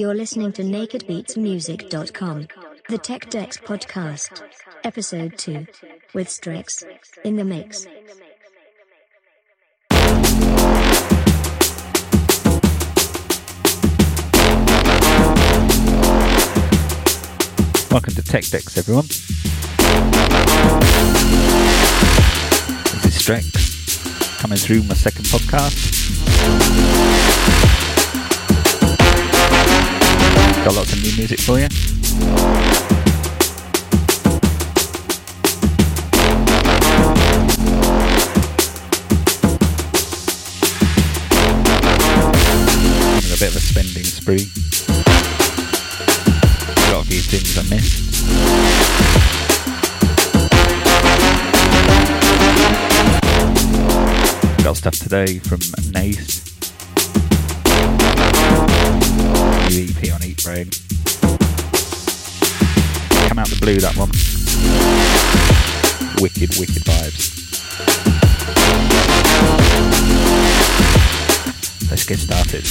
You're listening to nakedbeatsmusic.com. The Tech Decks Podcast. Episode 2. With Strix, In the mix. Welcome to Tech Decks, everyone. This is coming through my second podcast. Got lots of new music for you. Having a bit of a spending spree. Got a few things I missed. Got stuff today from Nace. New EP on Eatbrain. Come out the blue, that one. Wicked, wicked vibes. Let's get started.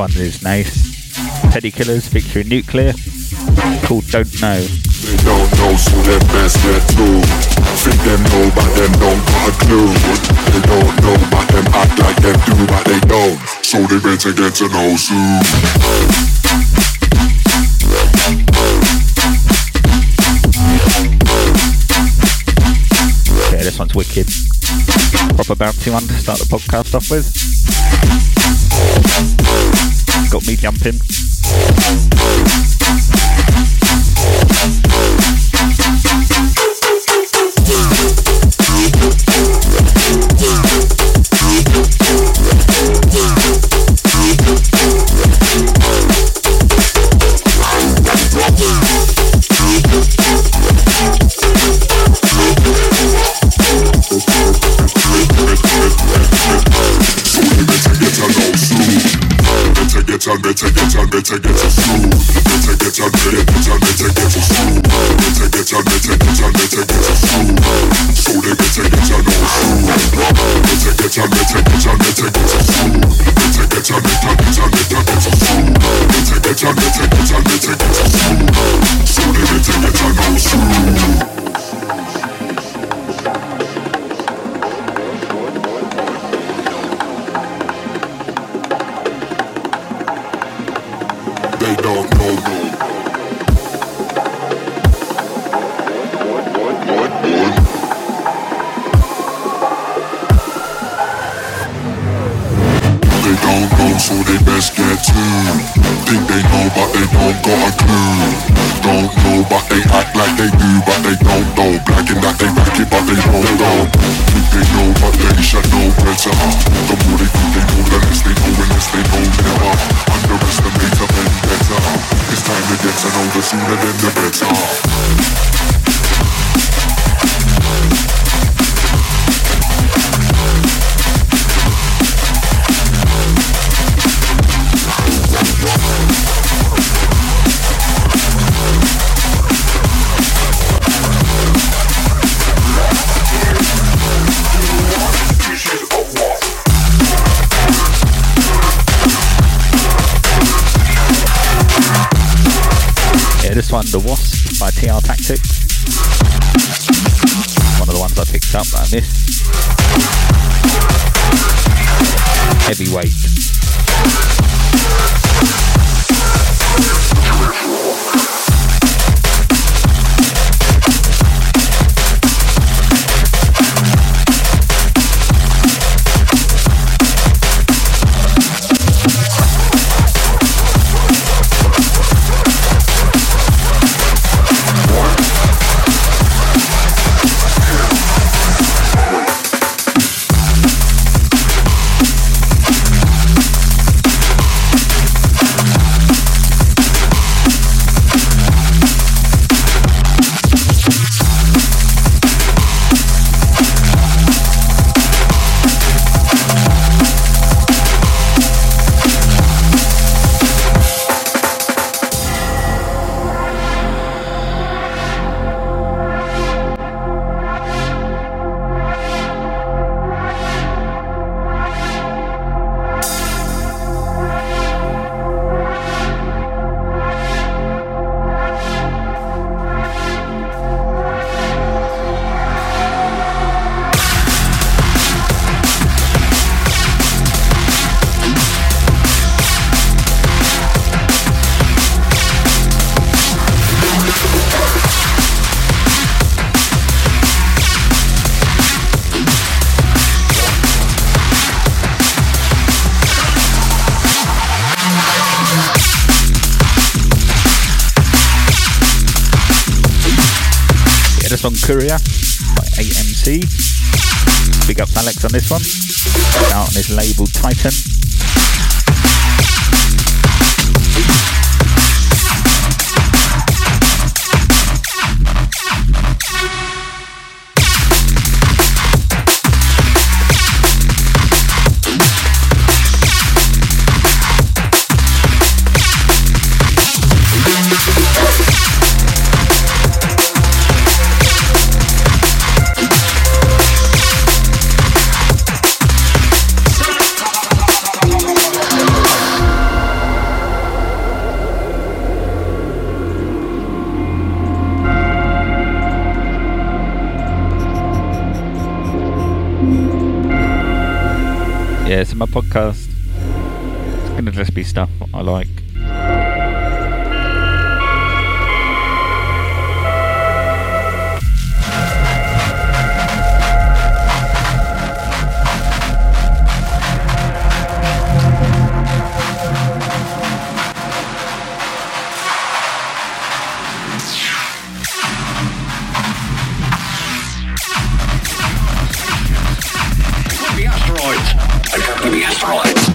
One is nice. Teddy Killerz featuring Nuclear. Called Don't Know. They don't know, so they best get through. Think them know, but them don't got a clue. They don't know, but them act like they do, but they don't. So they better get to know soon. Yeah, this one's wicked. Proper bouncy one to start the podcast off with. Got me jumping. Like they do, but they don't know. The Wasp by TR Tactics. One of the ones I picked up that I missed. Heavyweight. Courier by AMC. Big up Alex on this one. Out on his label Titan. my podcast. It's going to just be stuff I like. destroyed.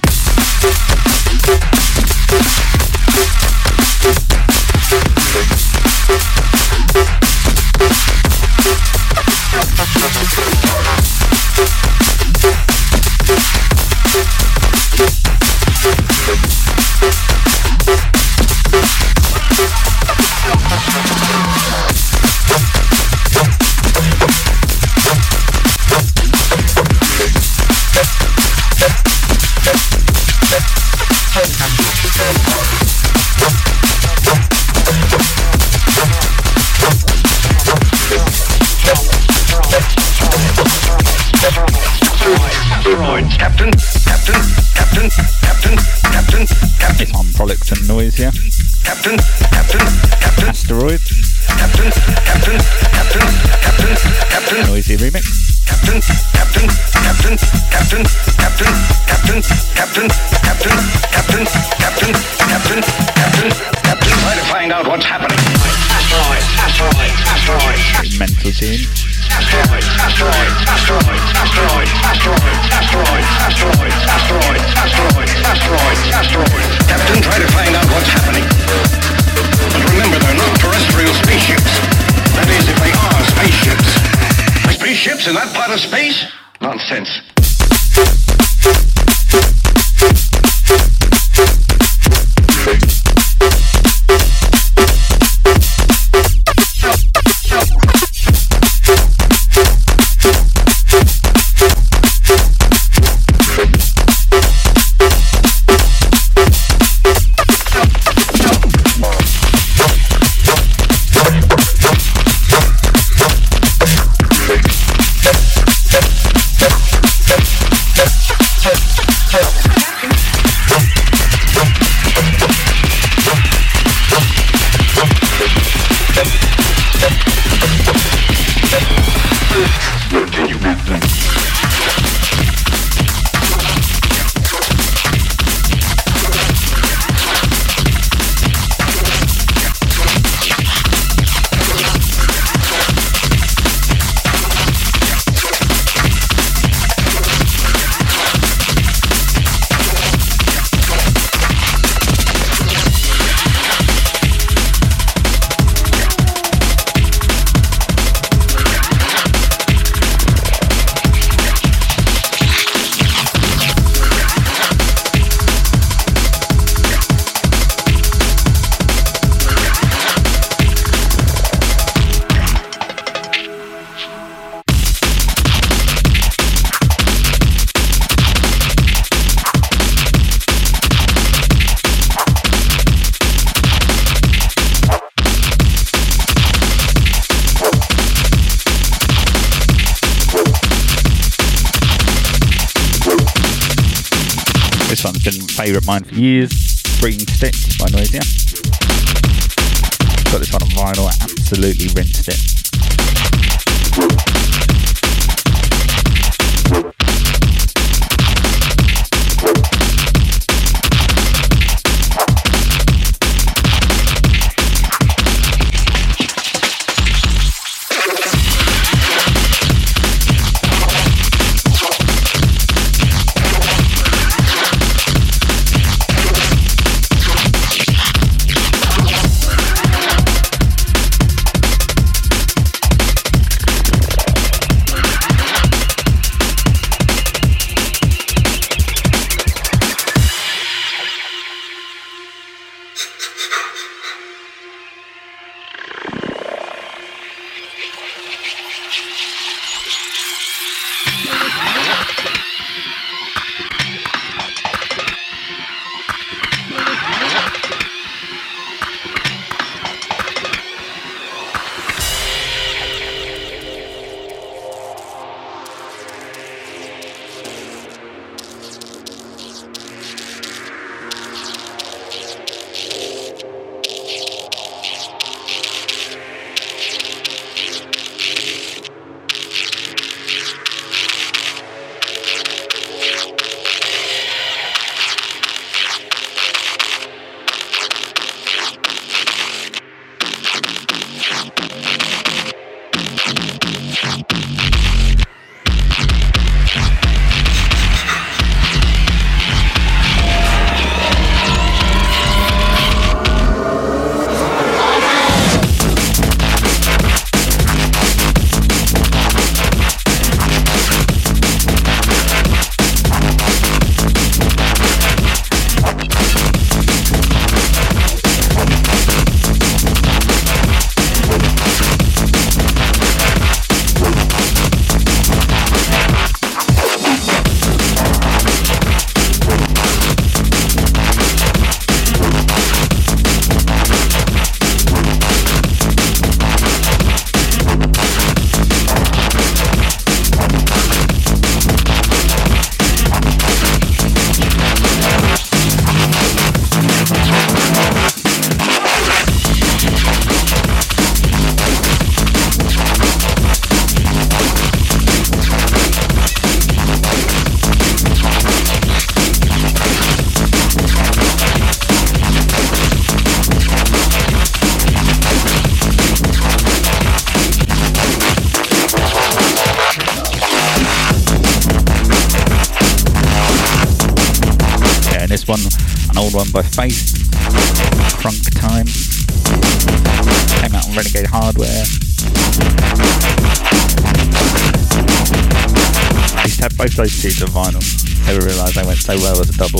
mine for years. Green Stick by Noisia. Got this one on vinyl, I absolutely rinsed it. One by Faith, Crunk Time. Came out on Renegade Hardware. I used to have both those tunes on vinyl. Never realised they went so well as a double.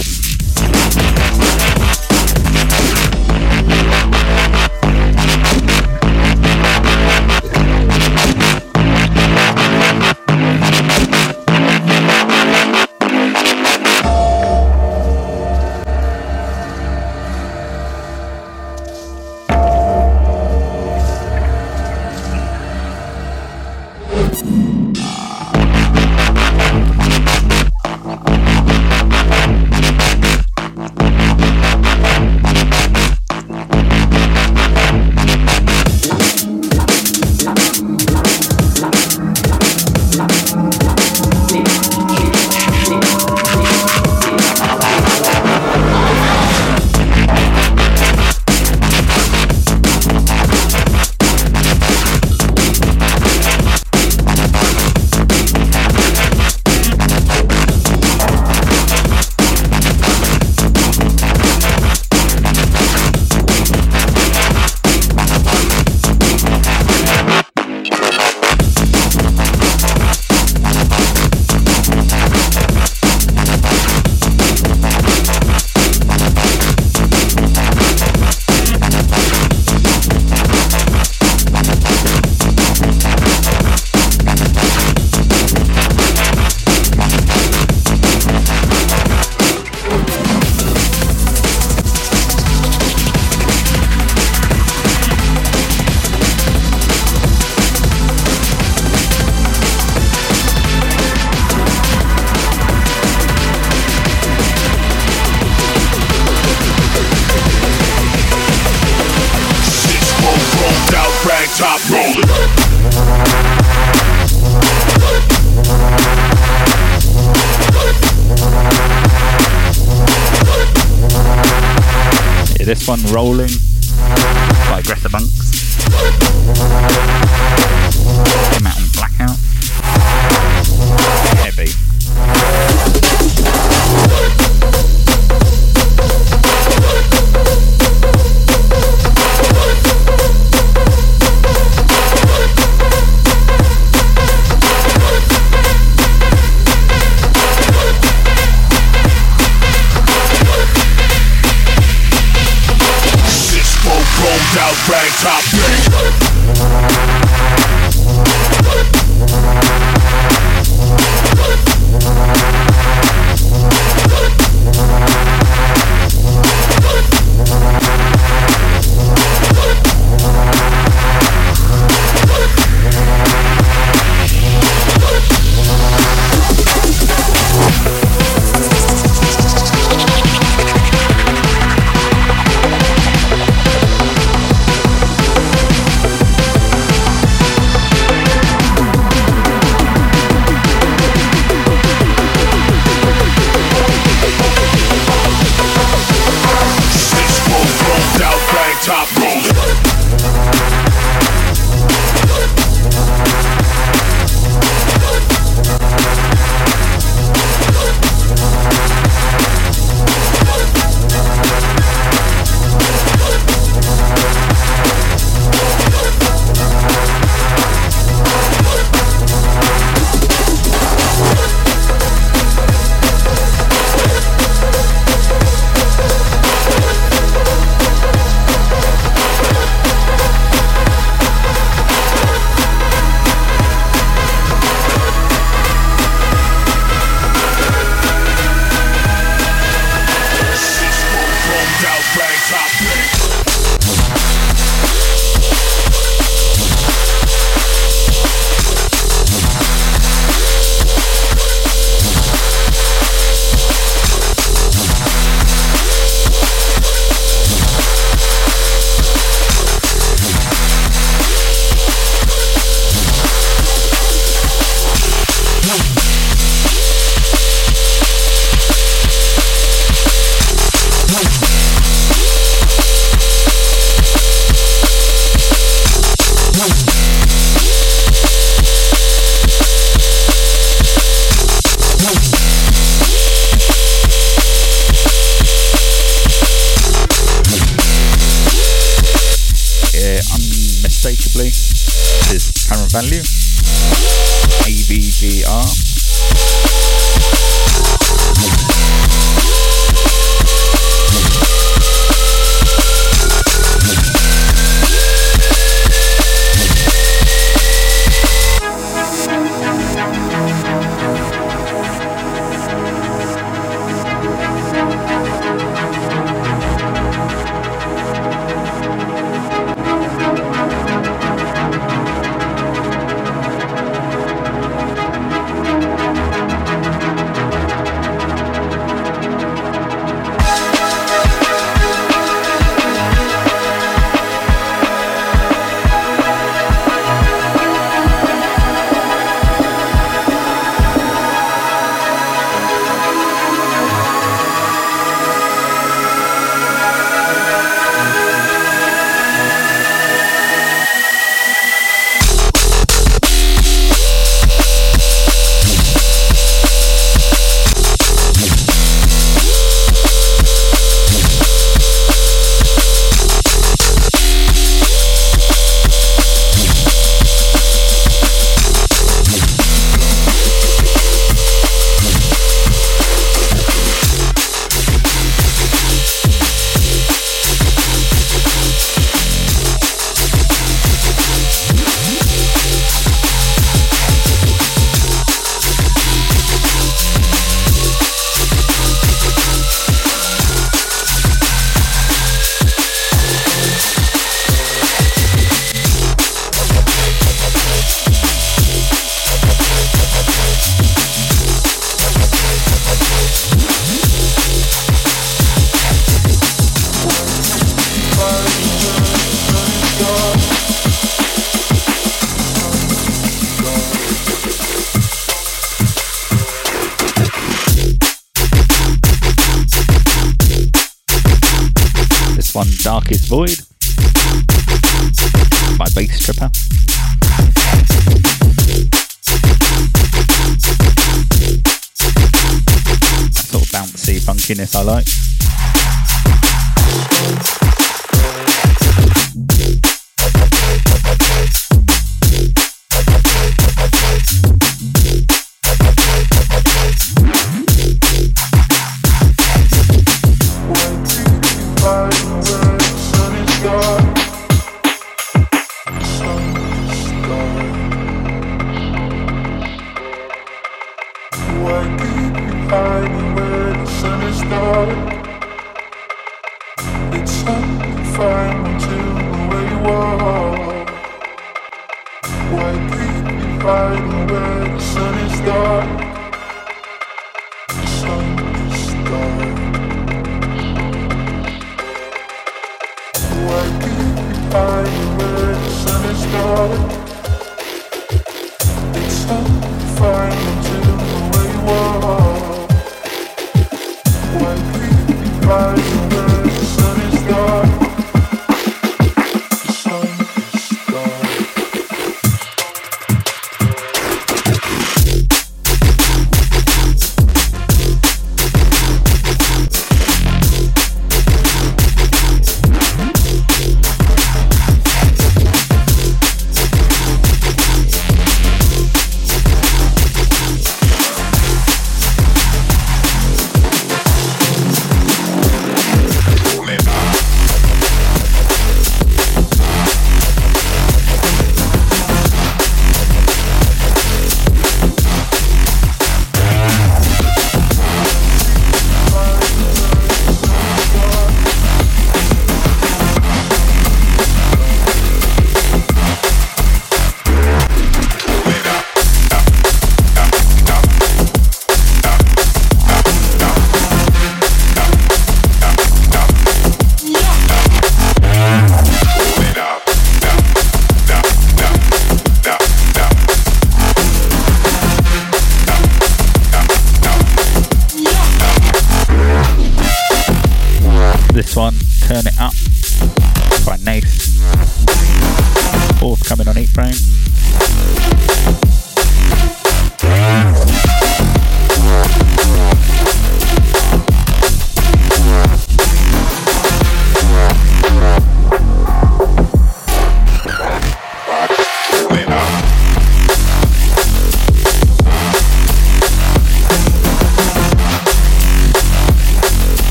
I like.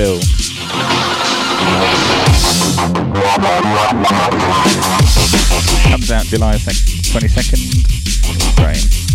Bill. Comes out July 22nd. Selector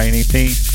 one off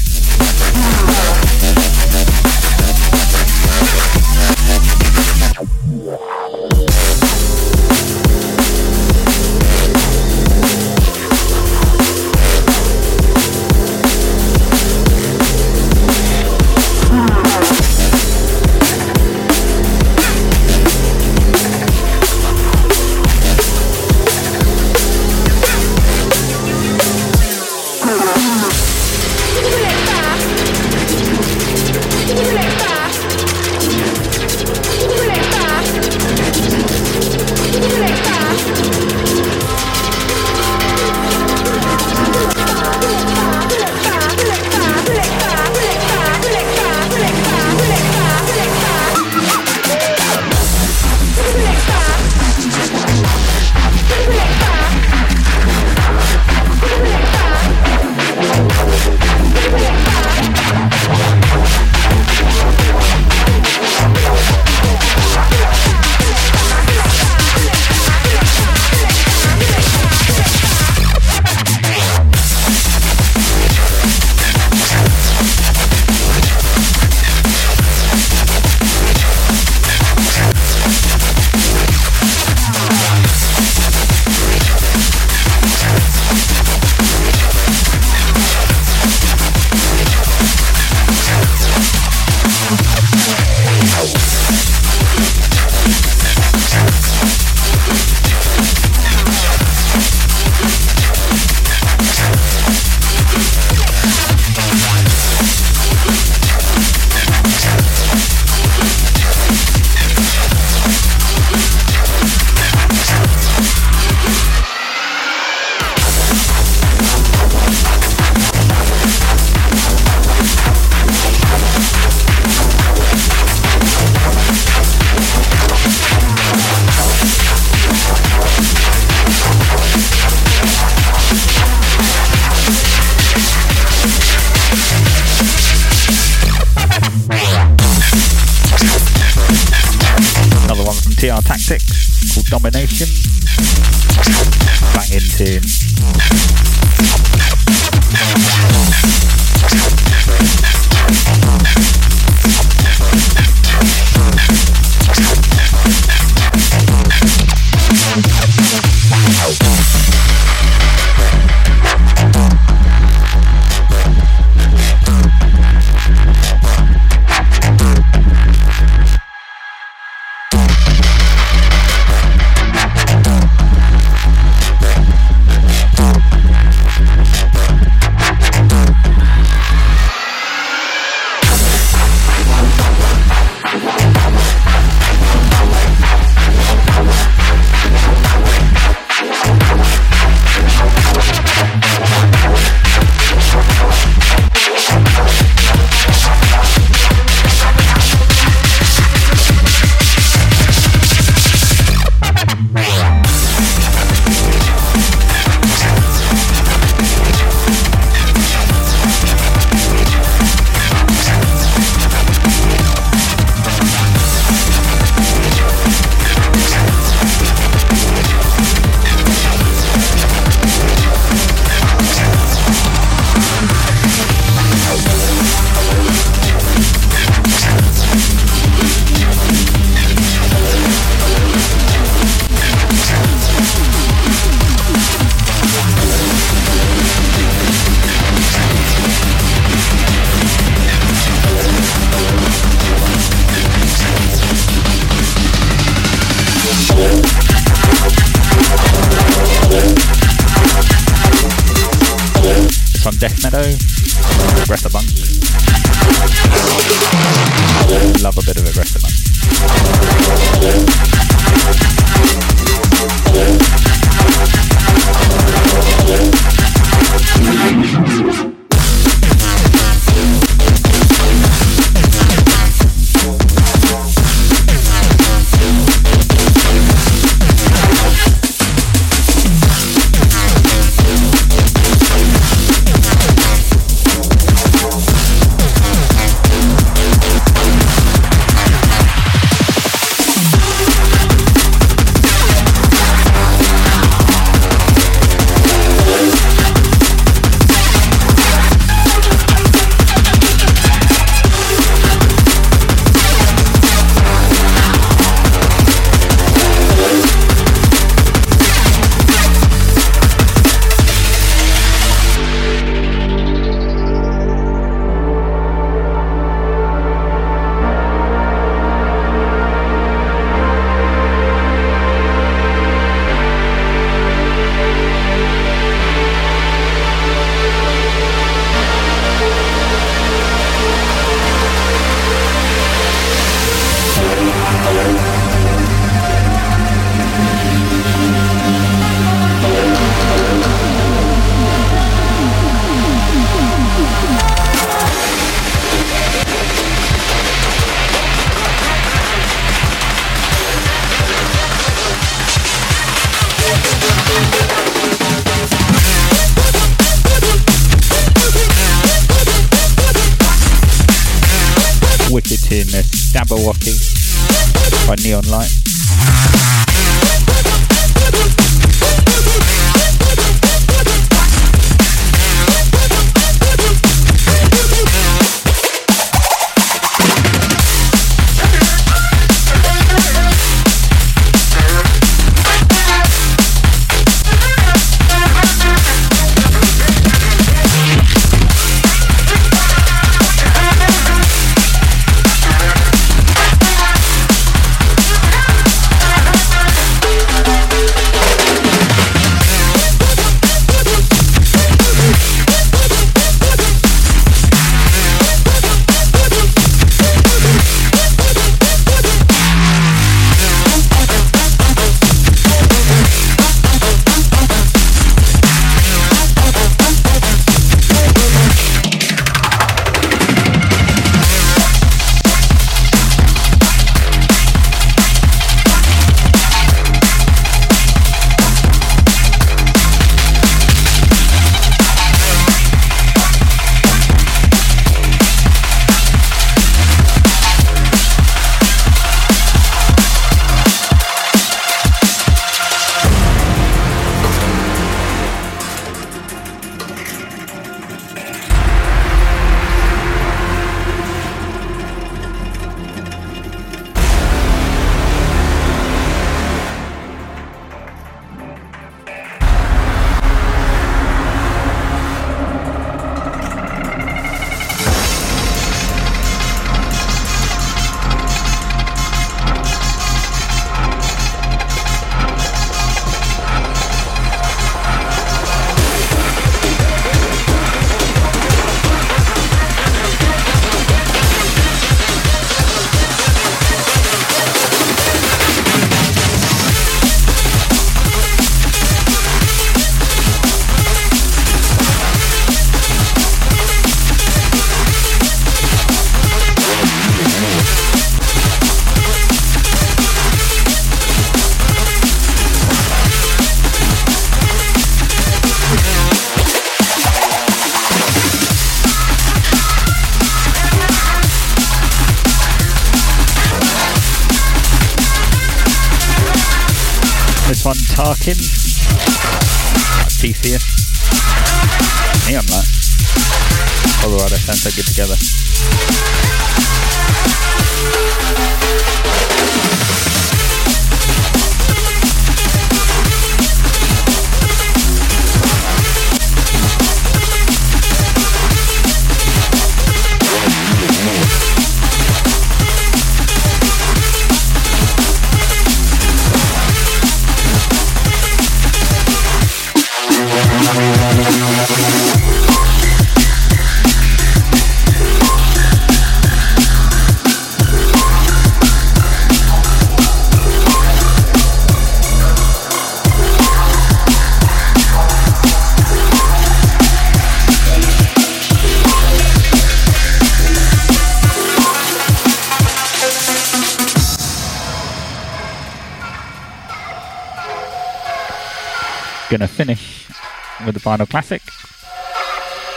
final classic.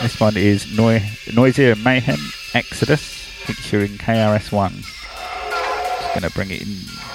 This one is Noi- Noisia Mayhem Exodus featuring KRS-One. Just gonna bring it in.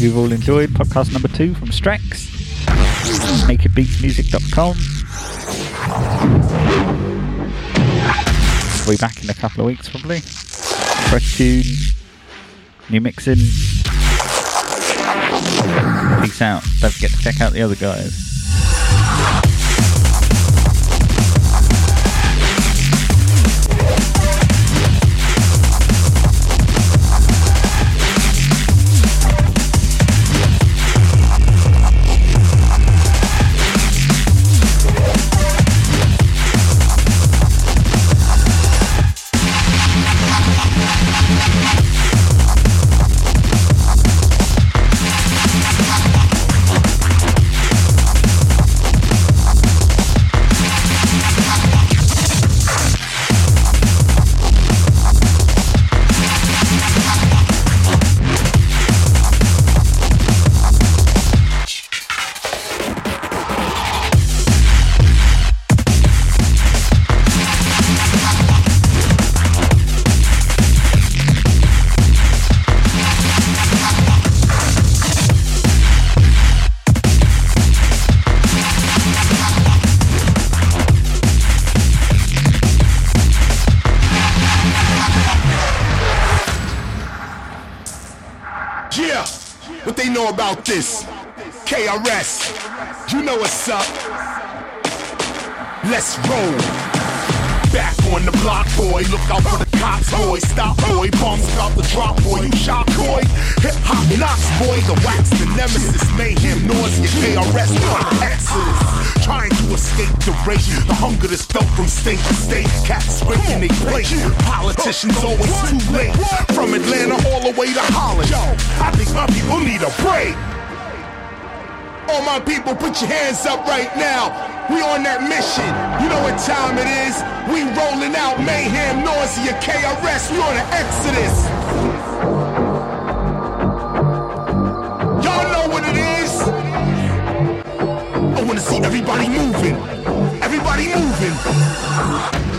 You've all enjoyed podcast number two from Strax. NakedBeatsMusic.com. We'll be back in a couple of weeks probably. Fresh tune, new mixing. Peace out. Don't forget to check out the other guys. About this? KRS, you know what's up. Let's roll. Back on the block, boy. Look out for the cops, boy. Stop, boy. Bombs about the drop, boy. You shot, boy. Hip hop knocks, boy. The wax, the nemesis, mayhem, Noisia, KRS, Exodus. trying to escape the race. The hunger that's felt from state to state. Cats breaking they plate. Politicians always too late. From Atlanta all the way to Holland. Yo, I think my people need a break. All my people, put your hands up right now. We on that mission. You know what time it is. We rolling out mayhem, Noisia, KRS. We on an exodus. Y'all know what it is. I wanna see everybody moving. Everybody moving.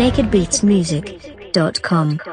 nakedbeatsmusic.com.